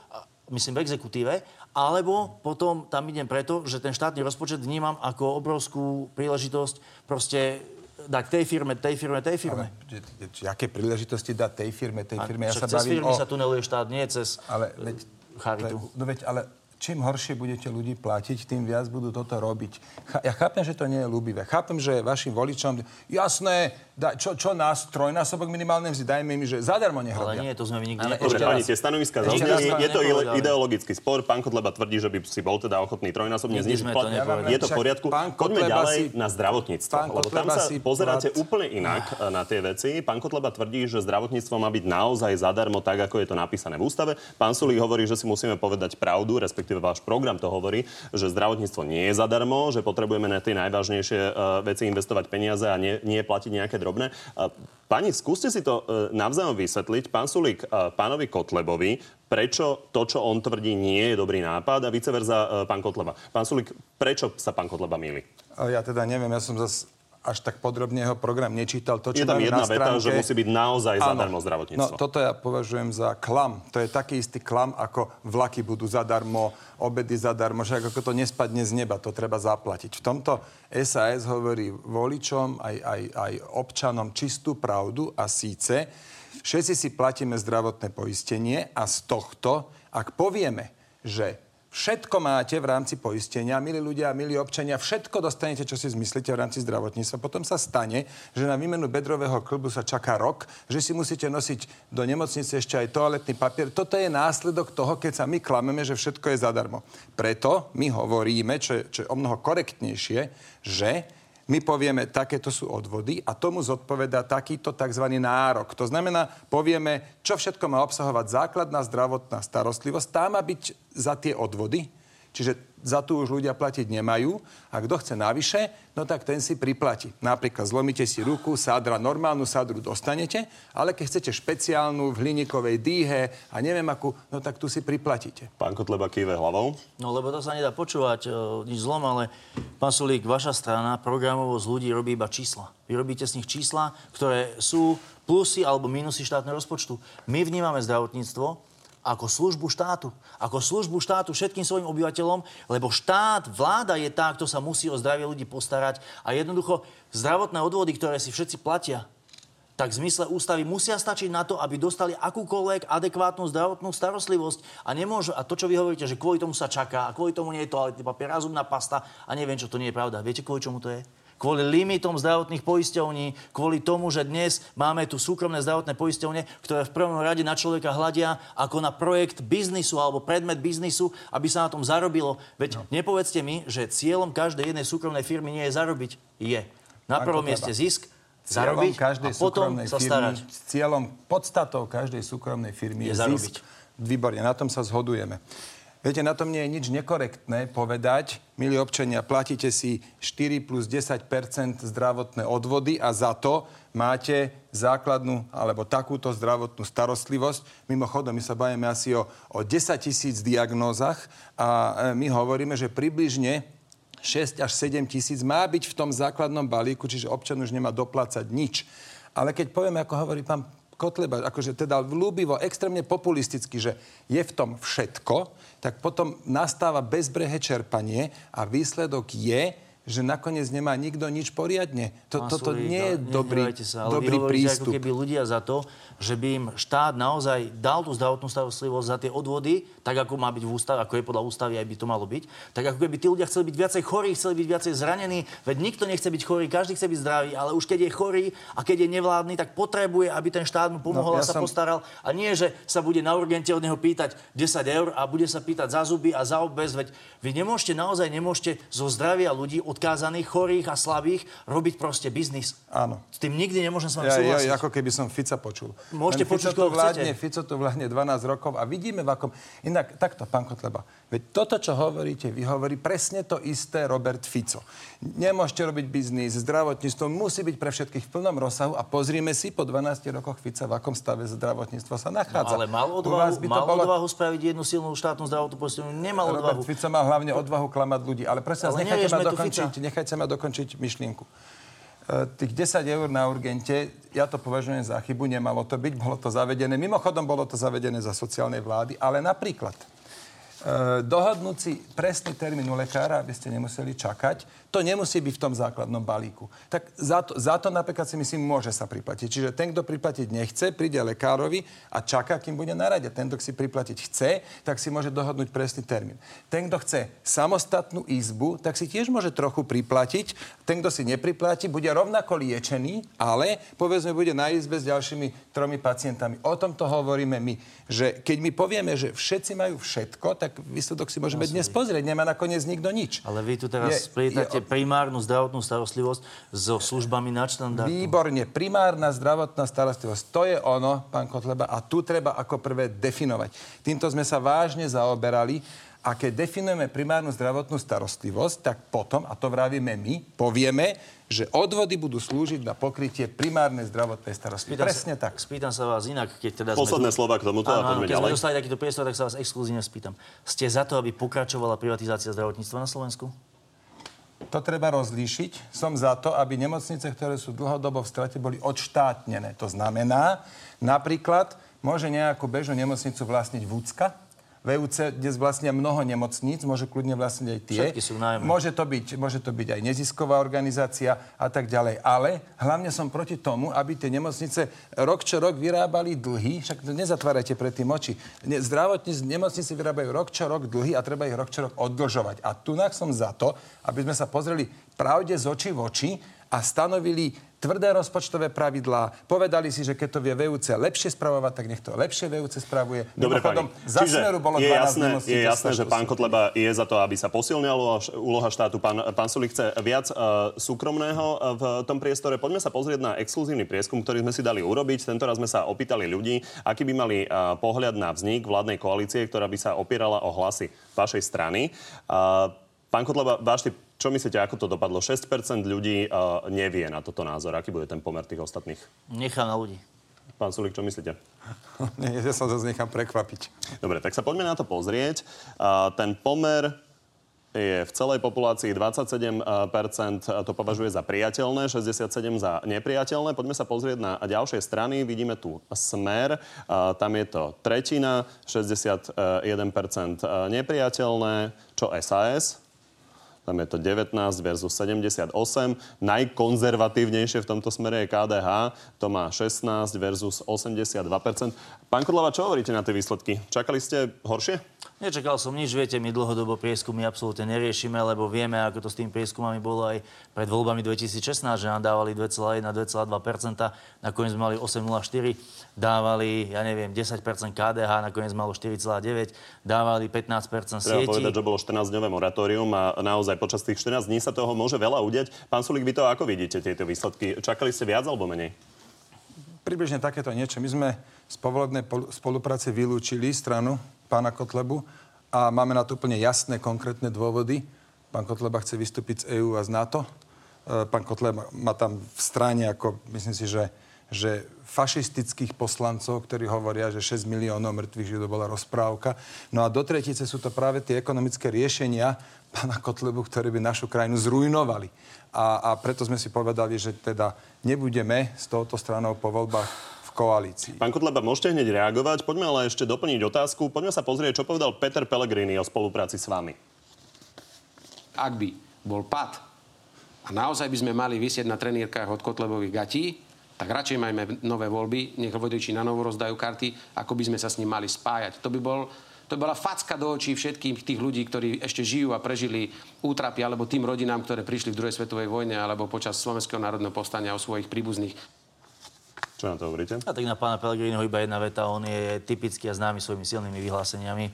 myslím v exekutíve, alebo potom tam idem preto, že ten štátny rozpočet vnímam ako obrovskú príležitosť proste dať tej firme, tej firme, tej firme. Ale, či, aké príležitosti dať tej firme, tej A firme? Ja však sa cez bavím firmy o... sa tuneluje štát, nie cez Ale veď, charitu. No veď, ale čím horšie budete ľudí platiť, tým viac budú toto robiť. Ch- ja chápem, že to nie je ľúbivé. Chápem, že vašim voličom, jasné, da, čo, čo nás, trojnásobok minimálnej mzdy, dajme mi, že zadarmo nech Ale nie, to sme my nikdy Ale Dobre, pani, tie stanoviska zazneli. Je to nepovedali. ideologický spor. Pán Kotleba tvrdí, že by si bol teda ochotný trojnásobne znižiť plat. Je to v poriadku. pán Poďme ďalej si- na zdravotníctvo. pán Lebo tam sa si pozeráte plat- úplne inak na tie veci. Pán Kotleba tvrdí, že zdravotníctvo má byť naozaj zadarmo, tak ako je to napísané v ústave. Pán Sulík hovorí, že si musíme povedať pravdu, respektíve váš program to hovorí, že zdravotníctvo nie je zadarmo, že potrebujeme na tie najvážnejšie e, veci investovať peniaze a nie, nie platiť nejaké drobné. E, Pani, skúste si to e, navzájom vysvetliť. Pán Sulík, pánovi Kotlebovi, prečo to, čo on tvrdí, nie je dobrý nápad a vice versa e, pán Kotleba. Pán Sulík, prečo sa pán Kotleba míli? Ja teda neviem, ja som zas až tak podrobne jeho program nečítal. To, čo Je tam jedna na veta, stránke... že musí byť naozaj Áno. zadarmo zdravotníctvo. No, toto ja považujem za klam. To je taký istý klam, ako vlaky budú zadarmo, obedy zadarmo, že ako to nespadne z neba, to treba zaplatiť. V tomto SAS hovorí voličom, aj, aj, aj občanom čistú pravdu a síce všetci si platíme zdravotné poistenie a z tohto, ak povieme, že Všetko máte v rámci poistenia, milí ľudia, milí občania, všetko dostanete, čo si zmyslíte v rámci zdravotníctva. Potom sa stane, že na výmenu bedrového klbu sa čaká rok, že si musíte nosiť do nemocnice ešte aj toaletný papier. Toto je následok toho, keď sa my klameme, že všetko je zadarmo. Preto my hovoríme, čo je, čo je o mnoho korektnejšie, že my povieme, takéto sú odvody a tomu zodpoveda takýto tzv. nárok. To znamená, povieme, čo všetko má obsahovať základná zdravotná starostlivosť. Tá má byť za tie odvody, čiže za tu už ľudia platiť nemajú. A kto chce navyše, no tak ten si priplatí. Napríklad zlomíte si ruku, sádra, normálnu sádru dostanete, ale keď chcete špeciálnu v hliníkovej dýhe a neviem akú, no tak tu si priplatíte. Pán Kotleba kýve hlavou. No lebo to sa nedá počúvať, o, nič zlom, ale pán Sulík, vaša strana programovo z ľudí robí iba čísla. Vy robíte z nich čísla, ktoré sú plusy alebo minusy štátneho rozpočtu. My vnímame zdravotníctvo ako službu štátu. Ako službu štátu všetkým svojim obyvateľom, lebo štát, vláda je tá, kto sa musí o zdravie ľudí postarať. A jednoducho zdravotné odvody, ktoré si všetci platia, tak v zmysle ústavy musia stačiť na to, aby dostali akúkoľvek adekvátnu zdravotnú starostlivosť. A nemôžu, a to, čo vy hovoríte, že kvôli tomu sa čaká, a kvôli tomu nie je toaletný papier, a zubná pasta, a neviem, čo to nie je pravda. Viete, kvôli čomu to je? Kvôli limitom zdravotných poisťovní, kvôli tomu, že dnes máme tu súkromné zdravotné poisťovne, ktoré v prvom rade na človeka hľadia ako na projekt biznisu alebo predmet biznisu, aby sa na tom zarobilo. Veď no. nepovedzte mi, že cieľom každej jednej súkromnej firmy nie je zarobiť. Je. Na prvom mieste zisk, zarobiť každej a potom sa firmy, starať. Cieľom, podstatou každej súkromnej firmy je, Je zarobiť. zisk. Výborne, na tom sa zhodujeme. Viete, na tom nie je nič nekorektné povedať, milí občania, platíte si 4 plus 10% zdravotné odvody a za to máte základnú alebo takúto zdravotnú starostlivosť. Mimochodom, my sa bavíme asi o, o 10 tisíc diagnózach a e, my hovoríme, že približne 6 až 7 tisíc má byť v tom základnom balíku, čiže občan už nemá doplácať nič. Ale keď povieme, ako hovorí pán Kotleba, akože teda ľúbivo, extrémne populisticky, že je v tom všetko, tak potom nastáva bezbrehe čerpanie a výsledok je, že nakoniec nemá nikto nič poriadne. To, toto nie je dobrý, sa, ale dobrý prístup. ako keby ľudia za to, že by im štát naozaj dal tú zdravotnú starostlivosť za tie odvody, tak ako má byť v ústave, ako je podľa ústavy, aj by to malo byť. Tak ako keby tí ľudia chceli byť viacej chorí, chceli byť viacej zranení, veď nikto nechce byť chorý, každý chce byť zdravý, ale už keď je chorý a keď je nevládny, tak potrebuje, aby ten štát mu pomohol No, a ja sa som- postaral. A nie, že sa bude na urgente od neho pýtať 10 eur a bude sa pýtať za zuby a za obez, veď vy nemôžete, naozaj nemôžete zo zdravia ľudí odkázaných, chorých a slabých robiť proste biznis. Áno. S tým nikdy nemôžem s vami Ja, súhlasiť. ja, ako keby som Fica počul. Môžete Len počuť, Fico koho vládne, chcete. Fico tu vládne 12 rokov a vidíme v akom... Inak, takto, pán Kotleba, veď toto, čo hovoríte, vy hovorí presne to isté Robert Fico. Nemôžete robiť biznis, zdravotníctvo musí byť pre všetkých v plnom rozsahu a pozrime si po 12 rokoch Fica, v akom stave zdravotníctvo sa No, nachádza. ale mal odvahu, by mal bolo- odvahu spraviť jednu silnú štátnu zdravotnú poisťovňu. Nemal Robert odvahu. Fico mal hlavne odvahu klamať ľudí. Ale prosím vás, nechajte ma, dokončiť, nechajte ma dokončiť myšlienku. E, Tých 10 eur na urgente, ja to považujem za chybu, nemalo to byť, bolo to zavedené. Mimochodom, bolo to zavedené za sociálnej vlády, ale napríklad, dohodnúť si presný termín u lekára, aby ste nemuseli čakať, to nemusí byť v tom základnom balíku. Tak za to, za to napríklad si myslím, môže sa priplatiť. Čiže ten, kto priplatiť nechce, príde lekárovi a čaká, kým bude na rade. Ten, kto si priplatiť chce, tak si môže dohodnúť presný termín. Ten, kto chce samostatnú izbu, tak si tiež môže trochu priplatiť. Ten, kto si nepriplatí, bude rovnako liečený, ale povedzme bude na izbe s ďalšími tromi pacientami. O tom to hovoríme my. Že keď my povieme, že všetci majú všetko, tak výsledok si môžeme dnes pozrieť. Nemá nakoniec nikto nič. Ale vy tu teraz splietate primárnu zdravotnú starostlivosť so službami na štandardu. Výborne. Primárna zdravotná starostlivosť. To je ono, pán Kotleba, a tu treba ako prvé definovať. Týmto sme sa vážne zaoberali a keď definujeme primárnu zdravotnú starostlivosť, tak potom, a to vravíme my, povieme, že odvody budú slúžiť na pokrytie primárnej zdravotnej starostlivosti. Presne sa, tak. Spýtam sa vás inak, keď teda Posledné sme... slova k tomuto áno, a poďme keď ďalej. sme dostali takýto priestor, tak sa vás exkluzívne spýtam. Ste za to, aby pokračovala privatizácia zdravotníctva na Slovensku? To treba rozlíšiť. Som za to, aby nemocnice, ktoré sú dlhodobo v strate, boli odštátnené. To znamená, napríklad, môže nejakú bežnú nemocnicu vlastniť Vúcka, VUC dnes vlastnia mnoho nemocníc, môže kľudne vlastniť aj tie. Všetky sú. Môže to, byť, môže to byť aj nezisková organizácia a tak ďalej. Ale hlavne som proti tomu, aby tie nemocnice rok čo rok vyrábali dlhy, však nezatvárajte pred tým oči. Ne- Zdravotníci nemocnice vyrábajú rok čo rok dlhy a treba ich rok čo rok oddlžovať. A tu som za to, aby sme sa pozreli pravde z očí v oči a stanovili tvrdé rozpočtové pravidlá. Povedali si, že keď to vie VUC lepšie spravovať, tak nech to lepšie VUC spravuje. Dobre. Mimochodom, za Čiže smeru bolo je 12 jasné, je jasné, že pán Kotleba je za to, aby sa posilnila úloha štátu. Pán, pán Sulik chce viac uh, súkromného uh, v tom priestore. Poďme sa pozrieť na exkluzívny prieskum, ktorý sme si dali urobiť. Tento raz sme sa opýtali ľudí, aký by mali uh, pohľad na vznik vládnej koalície, ktorá by sa opierala o hlasy vašej strany. Uh, Pán Kotleba, váš typ, čo myslíte, ako to dopadlo? 6% ľudí uh, nevie na toto názor. Aký bude ten pomer tých ostatných? Nechá na ľudí. Pán Sulik, čo myslíte? *laughs* Nie, ja sa zase nechám prekvapiť. Dobre, tak sa poďme na to pozrieť. Uh, ten pomer je v celej populácii 27% to považuje za priateľné, 67% za nepriateľné. Poďme sa pozrieť na ďalšie strany. Vidíme tu Smer, tam je to tretina, 61% nepriateľné. Čo SAS? Tam je to 19 versus 78. Najkonzervatívnejšie v tomto smere je KDH. To má 16 versus 82%. Pán Kodlava, čo hovoríte na tie výsledky? Čakali ste horšie? Nečakal som nič, viete, my dlhodobo prieskumy absolútne neriešime, lebo vieme, ako to s tým prieskumami bolo aj pred voľbami 2016, že nám dávali 2,1, 2,2%, nakoniec sme mali 8,04, dávali, ja neviem, 10% KDH, nakoniec malo 4,9, dávali 15% Treba sieti. povedať, že bolo 14-dňové moratórium a naozaj počas tých 14 dní sa toho môže veľa udeť. Pán Sulik, vy to ako vidíte, tieto výsledky? Čakali ste viac alebo menej? Približne takéto niečo. My sme z povolebnej pol- spolupráce vylúčili stranu pána Kotlebu a máme na to úplne jasné, konkrétne dôvody. Pán Kotleba chce vystúpiť z EÚ a z NATO. E, Pán Kotleba má tam v strane, ako myslím si, že, že fašistických poslancov, ktorí hovoria, že 6 miliónov mŕtvych židov bola rozprávka. No a do tretice sú to práve tie ekonomické riešenia pána Kotlebu, ktoré by našu krajinu zrujnovali. A, a preto sme si povedali, že teda nebudeme s touto stranou po voľbách v koalícii. Pán Kotleba, môžete hneď reagovať. Poďme ale ešte doplniť otázku. Poďme sa pozrieť, čo povedal Peter Pellegrini o spolupráci s vami. ak by bol pad a naozaj by sme mali vysieť na trenírkach od Kotlebových gatí, tak radšej majme nové voľby, nech vodiči na novo rozdajú karty, ako by sme sa s ním mali spájať. To by bol to bola facka do očí všetkým tých ľudí, ktorí ešte žijú a prežili útrapy, alebo tým rodinám, ktoré prišli v druhej svetovej vojne, alebo počas Slovenského národného povstania o svojich príbuzných. Čo na to hovoríte? A tak na pána Pellegriniho iba jedna veta. On je typický a známy svojimi silnými vyhláseniami.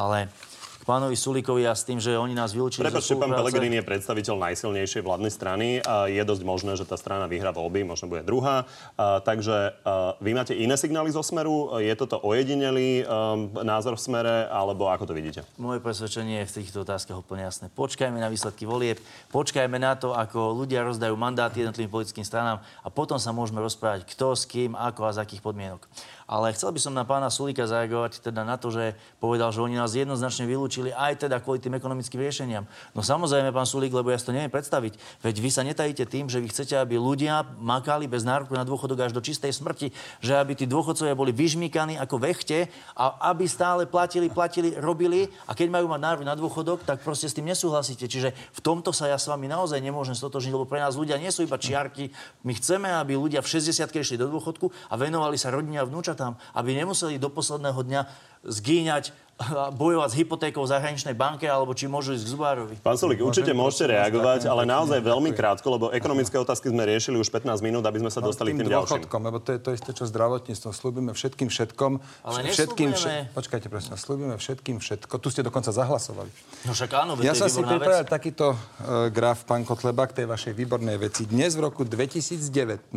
Ale k pánovi Sulíkovi a s tým, že oni nás vylúčili Prepačte, pán. Pellegrini je predstaviteľ najsilnejšej vládnej strany a je dosť možné, že tá strana vyhrá voľby, možno bude druhá. A, takže a, vy máte iné signály zo Smeru? Je toto ojedinelý um, názor v Smere, alebo ako to vidíte? Moje presvedčenie je v týchto otázkach úplne jasné. Počkajme na výsledky volieb, počkajme na to, ako ľudia rozdajú mandáty jednotlivým politickým stranám a potom sa môžeme rozprávať, kto s kým, ako a z akých podmienok. Ale chcel by som na pána Sulíka zareagovať teda na to, že povedal, že oni nás jednoznačne vylúčili aj teda kvôli tým ekonomickým riešeniam. No samozrejme, pán Sulík, lebo ja si to neviem predstaviť. Veď vy sa netajíte tým, že vy chcete, aby ľudia makali bez nároku na dôchodok až do čistej smrti, že aby tí dôchodcovia boli vyžmýkaní ako vechte a aby stále platili, platili, robili a keď majú mať nárok na dôchodok, tak proste s tým nesúhlasíte. Čiže v tomto sa ja s vami naozaj nemôžem stotožniť, lebo pre nás ľudia nie sú iba čiarky. My chceme, aby ľudia v 60 išli do dôchodku a venovali sa rodine a vnúčatám, aby nemuseli do posledného dňa zgýňať bojovať s hypotékou v zahraničnej banke, alebo či môžu ísť k zubárovi. Pán Sulik, určite môžete reagovať, ale naozaj veľmi krátko, lebo ekonomické otázky sme riešili už 15 minút, aby sme sa dostali k tým ďalším. lebo to je to isté, čo zdravotníctvo. Slúbime všetkým všetkom. Ale všetkým neslúbujeme. Počkajte, prosím, slúbime všetkým všetko. Tu ste dokonca zahlasovali. No však áno, Ja som si pripravil takýto uh, graf, pán Kotleba, k tej vašej výbornej veci. Dnes v roku 2019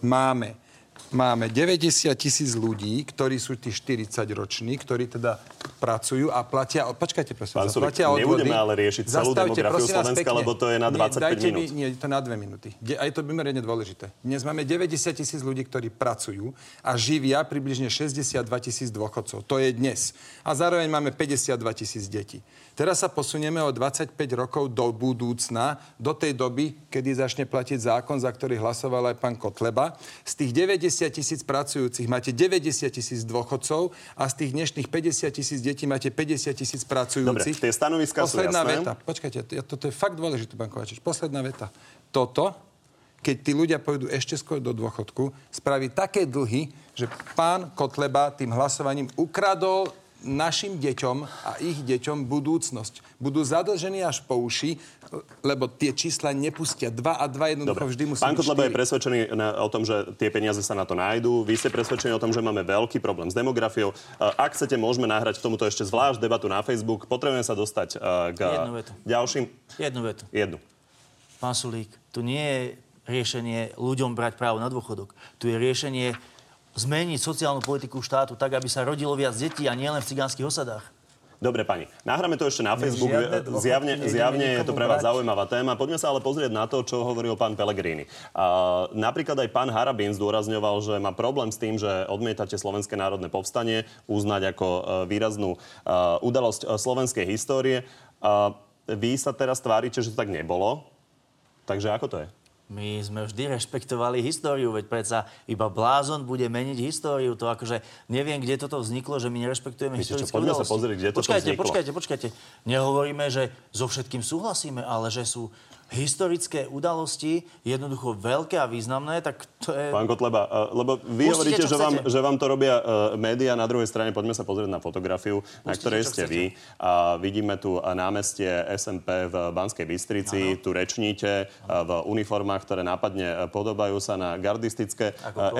máme Máme 90 tisíc ľudí, ktorí sú tí 40 roční, ktorí teda pracujú a platia... Počkajte, prosím, Pán Sulik, platia odvody. nebudeme ale riešiť celú Zastavte, demografiu Slovenska, pekne. lebo to je na Nie, 25 dajte minút. Mi, nie, to na dve minúty. De, a je to mimoriadne dôležité. Dnes máme 90 tisíc ľudí, ktorí pracujú a živia približne 62 tisíc dôchodcov. To je dnes. A zároveň máme 52 tisíc detí. Teraz sa posunieme o 25 rokov do budúcna, do tej doby, kedy začne platiť zákon, za ktorý hlasoval aj pán Kotleba. Z tých 90 tisíc pracujúcich máte 90 tisíc dôchodcov a z tých dnešných 50 tisíc detí máte 50 tisíc pracujúcich. Dobre, tie stanoviská sú Posledná jasné. veta. Počkajte, ja- toto je fakt dôležité, pán Kovačič. Posledná veta. Toto, keď tí ľudia pôjdu ešte skôr do dôchodku, spraví také dlhy, že pán Kotleba tým hlasovaním ukradol našim deťom a ich deťom budúcnosť. Budú zadlžení až po uši, lebo tie čísla nepustia. Dva a dva jednoducho Dobre. vždy musí Pán Kotleba je presvedčený na, o tom, že tie peniaze sa na to nájdú. Vy ste presvedčení o tom, že máme veľký problém s demografiou. E, Ak chcete, môžeme nahrať k tomuto ešte zvlášť debatu na Facebook. Potrebujeme sa dostať e, k Jednu vetu. ďalším... Jednu vetu. Jednu. Pán Sulík, tu nie je riešenie ľuďom brať právo na dôchodok. Tu je riešenie zmeniť sociálnu politiku štátu tak, aby sa rodilo viac detí a nielen v cigánskych osadách. Dobre, pani. Nahráme to ešte na Facebook. žiadne dôchodky Zjavne, zjavne je to pre vás brať. zaujímavá téma. Poďme sa ale pozrieť na to, čo hovoril pán Pellegrini. A, napríklad aj pán Harabín zdôrazňoval, že má problém s tým, že odmietate Slovenské národné povstanie uznať ako e, výraznú e, udalosť e, slovenskej histórie. A vy sa teraz tvárite, že to tak nebolo. Takže ako to je? My sme vždy rešpektovali históriu, veď predsa iba blázon bude meniť históriu. To akože neviem, kde toto vzniklo, že my nerešpektujeme Viete čo, historické poďme sa pozrieť, kde toto počkajte, vzniklo. počkajte, počkajte. Nehovoríme, že so všetkým súhlasíme, ale že sú historické udalosti jednoducho veľké a významné, tak to je... Pán Kotleba, e, lebo vy Pustite, hovoríte, že vám, chcete. že vám to robia uh, médiá, na druhej strane poďme sa pozrieť na fotografiu, na Pustite, ktorej čo ste vy. A vidíme tu uh, námestie SMP v Banskej Bystrici, tu rečníte v uniformách, ktoré nápadne podobajú sa na gardistické.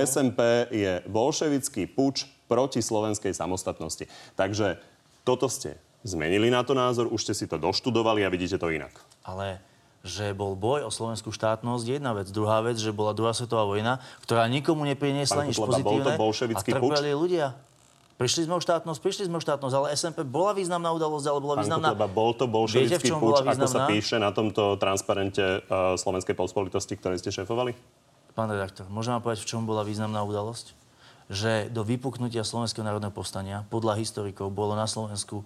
SMP je bolševický puč proti slovenskej samostatnosti. Takže toto ste zmenili na to názor, už ste si to doštudovali a vidíte to inak. Ale že bol boj o slovenskú štátnosť je jedna vec. Druhá vec, že bola druhá svetová vojna, ktorá nikomu nepriniesla nič Kotleba, bol to pozitívne. a trpeli ľudia. Prišli sme o štátnosť, prišli sme o štátnosť, ale SMP bola významná udalosť, ale bola Pán významná... Kotleba, bol to Viete, bolševický puč, bola ako sa píše na tomto transparente uh, Slovenskej pospolitosti, ktoré ste šéfovali? Pán redaktor, môžem vám povedať, v čom bola významná udalosť? Že do vypuknutia Slovenského národného povstania podľa historikov bolo na Slovensku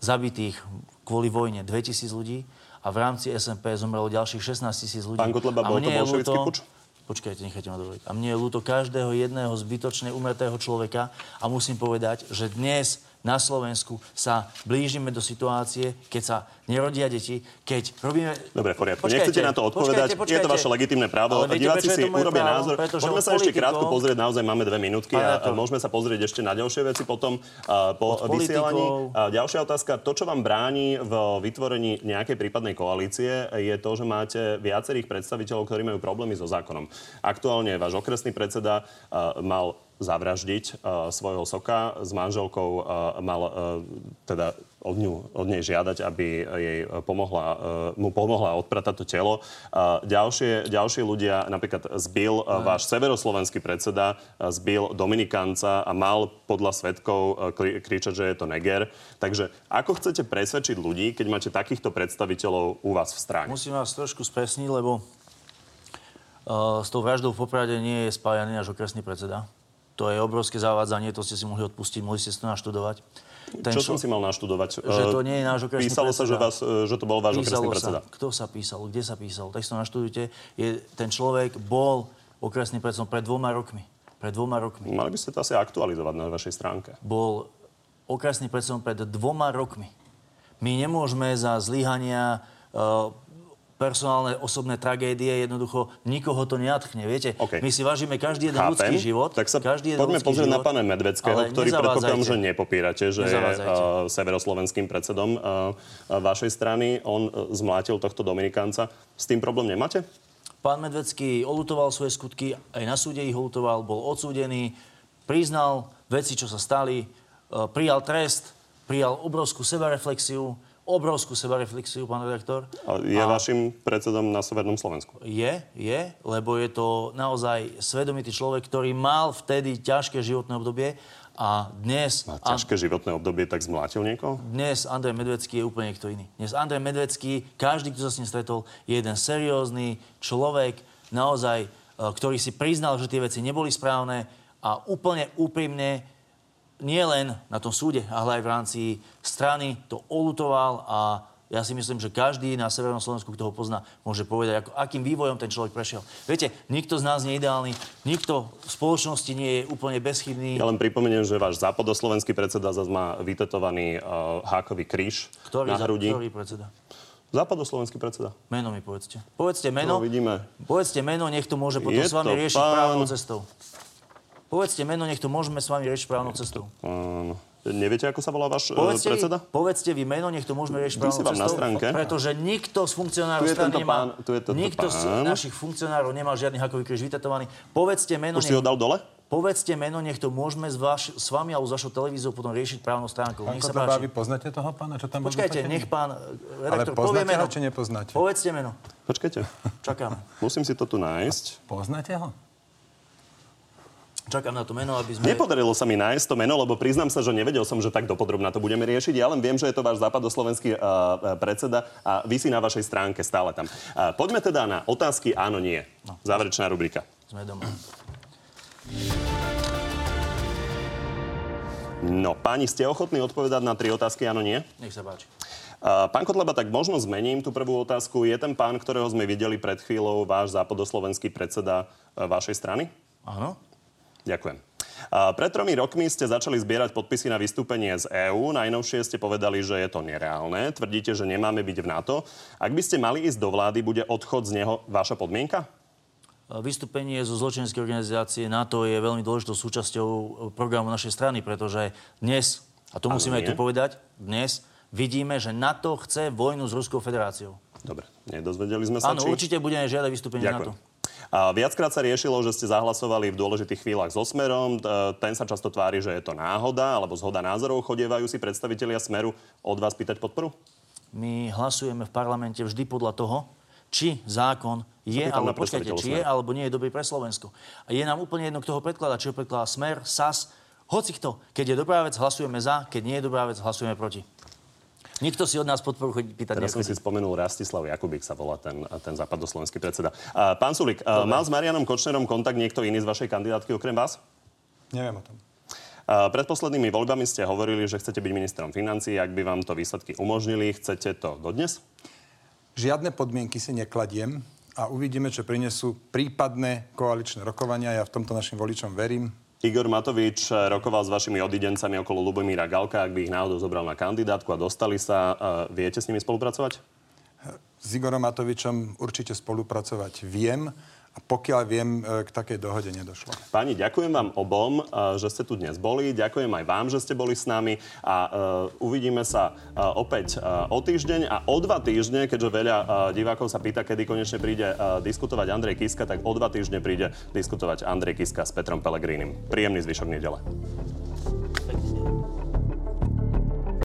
zabitých kvôli vojne 2000 ľudí a v rámci SMP zomrelo ďalších 16 tisíc ľudí. Pán Kotleba, bol to bolševický ľúto- puč? Počkajte, nechajte ma dovoliť. A mne je ľúto každého jedného zbytočne umretého človeka a musím povedať, že dnes na Slovensku sa blížime do situácie, keď sa nerodia deti, keď robíme... Dobre, v poriadku. Počkajte, Nechcete na to odpovedať, počkajte, je to počkajte. vaše legitimné právo. Ale Diváci si urobia právo? názor. Od sa ešte politikov- krátko pozrieť, naozaj máme dve minútky a, a môžeme sa pozrieť ešte na ďalšie veci potom uh, po vysielaní. A ďalšia otázka. To, čo vám bráni v vytvorení nejakej prípadnej koalície, je to, že máte viacerých predstaviteľov, ktorí majú problémy so zákonom. Aktuálne váš okresný predseda uh, mal zavraždiť uh, svojho soka s manželkou, uh, mal uh, teda od, ňu, od nej žiadať, aby jej pomohla, uh, mu pomohla odpratať to telo. Uh, ďalšie, ďalšie ľudia, napríklad zbil uh, váš severoslovenský predseda, uh, zbil Dominikanca a mal podľa svetkov uh, kri- kričať, že je to neger. Takže ako chcete presvedčiť ľudí, keď máte takýchto predstaviteľov u vás v strane? Musím vás trošku spresniť, lebo uh, s tou vraždou v Poprade nie je spájaný náš okresný predseda. To je obrovské zavádzanie, to ste si mohli odpustiť, mohli ste si to naštudovať. Ten Čo som si mal naštudovať? Že to Eh, nie je náš okresný Písalo sa, predseda. že, vás, eh, že to bol váš okresný Písalo predseda. Sa. Kto sa písal? Kde sa písal? Tak si to naštudujte. Je, ten človek bol okresný predsedom pred dvoma rokmi. Pred dvoma rokmi. Mali by ste to asi aktualizovať na vašej stránke. Bol okresný predsedom pred dvoma rokmi. My nemôžeme za zlyhania uh, personálne osobné tragédie, jednoducho nikoho to neatchne. Viete, OK. my si vážime každý jeden Chápem. ľudský život. Tak sa každý jeden poďme pozrieť na život, pána Medveckého, ale ktorý predpokladám, že nepopírate, že je uh, severoslovenským predsedom uh, vašej strany. On uh, zmlátil tohto Dominikánca. S tým problém nemáte? Pán Medvecký olutoval svoje skutky, aj na súde ich olutoval, bol odsúdený, priznal veci, čo sa stali, e, prijal trest, prijal obrovskú sebareflexiu, obrovskú sebareflexiu, pán redaktor. A Je vašim predsedom na Severnom Slovensku. Je, je, lebo je to naozaj svedomitý človek, ktorý mal vtedy ťažké životné obdobie a dnes... Má ťažké životné obdobie, tak zmlátil niekoho? Dnes Andrej Medvecký je úplne niekto iný. Dnes Andrej Medvecký, každý, kto sa s ním stretol, je jeden seriózny človek, naozaj, e, ktorý si priznal, že tie veci neboli správne a úplne úprimne nie len na tom súde, ale aj v rámci strany to olutoval a ja si myslím, že každý na Severnom Slovensku, kto ho pozná, môže povedať, ako, akým vývojom ten človek prešiel. Viete, nikto z nás nie je ideálny, nikto v spoločnosti nie je úplne bezchybný. Ja len pripomeniem, že váš západoslovenský predseda zase má vytetovaný uh, hákový kríž Ktorý, na hrudi. ktorý predseda? Západoslovenský predseda. Meno mi povedzte. Povedzte meno. To vidíme. Povedzte meno, nech to môže potom Je s vami riešiť pán- právnou cestou. Povedzte meno, nech to môžeme s vami riešiť právnou cestou. Uh, neviete, ako sa volá váš uh, Povedzte, predseda? vy, povedzte vy meno, nech to môžeme riešiť právnou vám na cestou. stránke. Pretože nikto z funkcionárov Tu je strany nemá, pán, tu je nikto z pán. našich funkcionárov nemá žiadny hakový kríž vytetovaný. Povedzte meno, Už si ho dal dole? povedzte meno, nech to môžeme s, vaš, s vami alebo s vašou televíziou potom riešiť právnou stránkou. Pán Nech sa páči. vy poznáte toho pána, čo tam Počkajte, nech pán eh, redaktor povie poznáte meno. ho, či nepoznáte? Povedzte meno. Počkajte. Čakáme. Musím si to tu nájsť. Poznáte ho? Čakám na to meno, aby sme... Nepodarilo sa mi nájsť to meno, lebo priznám sa, že nevedel som, že tak dopodrobná to budeme riešiť. Ja len viem, že je to váš západoslovenský uh, predseda a vysí na vašej stránke stále tam. Uh, poďme teda na otázky áno, nie. Záverečná rubrika. Sme doma. No, páni, ste ochotní odpovedať na tri otázky áno, nie? Nech sa páči. Pán Kotleba, tak možno zmením tú prvú otázku. Je ten pán, ktorého sme videli pred chvíľou, váš západoslovenský predseda vašej strany? Áno. Ďakujem. A pred tromi rokmi ste začali zbierať podpisy na vystúpenie z EÚ. Najnovšie ste povedali, že je to nereálne. Tvrdíte, že nemáme byť v NATO. Ak by ste mali ísť do vlády, bude odchod z neho vaša podmienka? Vystúpenie zo zločineckej organizácie NATO je veľmi dôležitou súčasťou programu našej strany, pretože dnes, a to musíme nie? aj tu povedať, dnes vidíme, že NATO chce vojnu s Ruskou federáciou. Dobre, nedozvedeli sme sa, Áno, či... určite budeme žiadať vystúpenie Ďakujem. NATO. A viackrát sa riešilo, že ste zahlasovali v dôležitých chvíľach so Smerom. T- Ten sa často tvári, že je to náhoda alebo zhoda názorov. Chodievajú si predstavitelia Smeru od vás pýtať podporu? My hlasujeme v parlamente vždy podľa toho, či zákon je, alebo počkajte, či je, alebo nie je dobrý pre Slovensko. A je nám úplne jedno, kto ho predkladá, či ho predkladá Smer, SAS, hoci kto. Keď je dobrá vec, hlasujeme za, keď nie je dobrá vec, hlasujeme proti. Nikto si od nás podporu chodí pýtať Teraz som si spomenul Rastislav Jakubík sa volá ten, ten západoslovenský predseda. Pán Sulik, a, mal s Marianom Kočnerom kontakt niekto iný z vašej kandidátky okrem vás? Neviem o tom. Pred poslednými voľbami ste hovorili, že chcete byť ministrom financií. Ak by vám to výsledky umožnili, chcete to dodnes? Žiadne podmienky si nekladiem a uvidíme, čo prinesú prípadné koaličné rokovania. Ja v tomto našim voličom verím. Igor Matovič eh, rokoval s vašimi odidencami okolo Lubomíra Galka, ak by ich náhodou zobral na kandidátku a dostali sa. eh, Viete s nimi spolupracovať? S Igorom Matovičom určite spolupracovať viem a pokiaľ viem, e, k takej dohode nedošlo. Páni, ďakujem vám obom, eh, že ste tu dnes boli. Ďakujem aj vám, že ste boli s nami a uh, uvidíme sa uh, opäť uh, o týždeň a o dva týždne, keďže veľa uh, divákov sa pýta, kedy konečne príde uh, diskutovať Andrej Kiska, tak o dva týždne príde diskutovať Andrej Kiska s Petrom Pelegrínim. Príjemný zvyšok nedele.